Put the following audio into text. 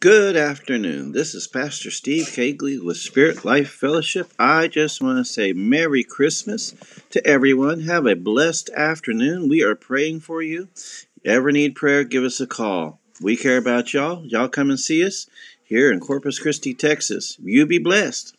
Good afternoon. This is Pastor Steve Cagley with Spirit Life Fellowship. I just want to say Merry Christmas to everyone. Have a blessed afternoon. We are praying for you ever need prayer, give us a call. We care about y'all. Y'all come and see us here in Corpus Christi, Texas. You be blessed.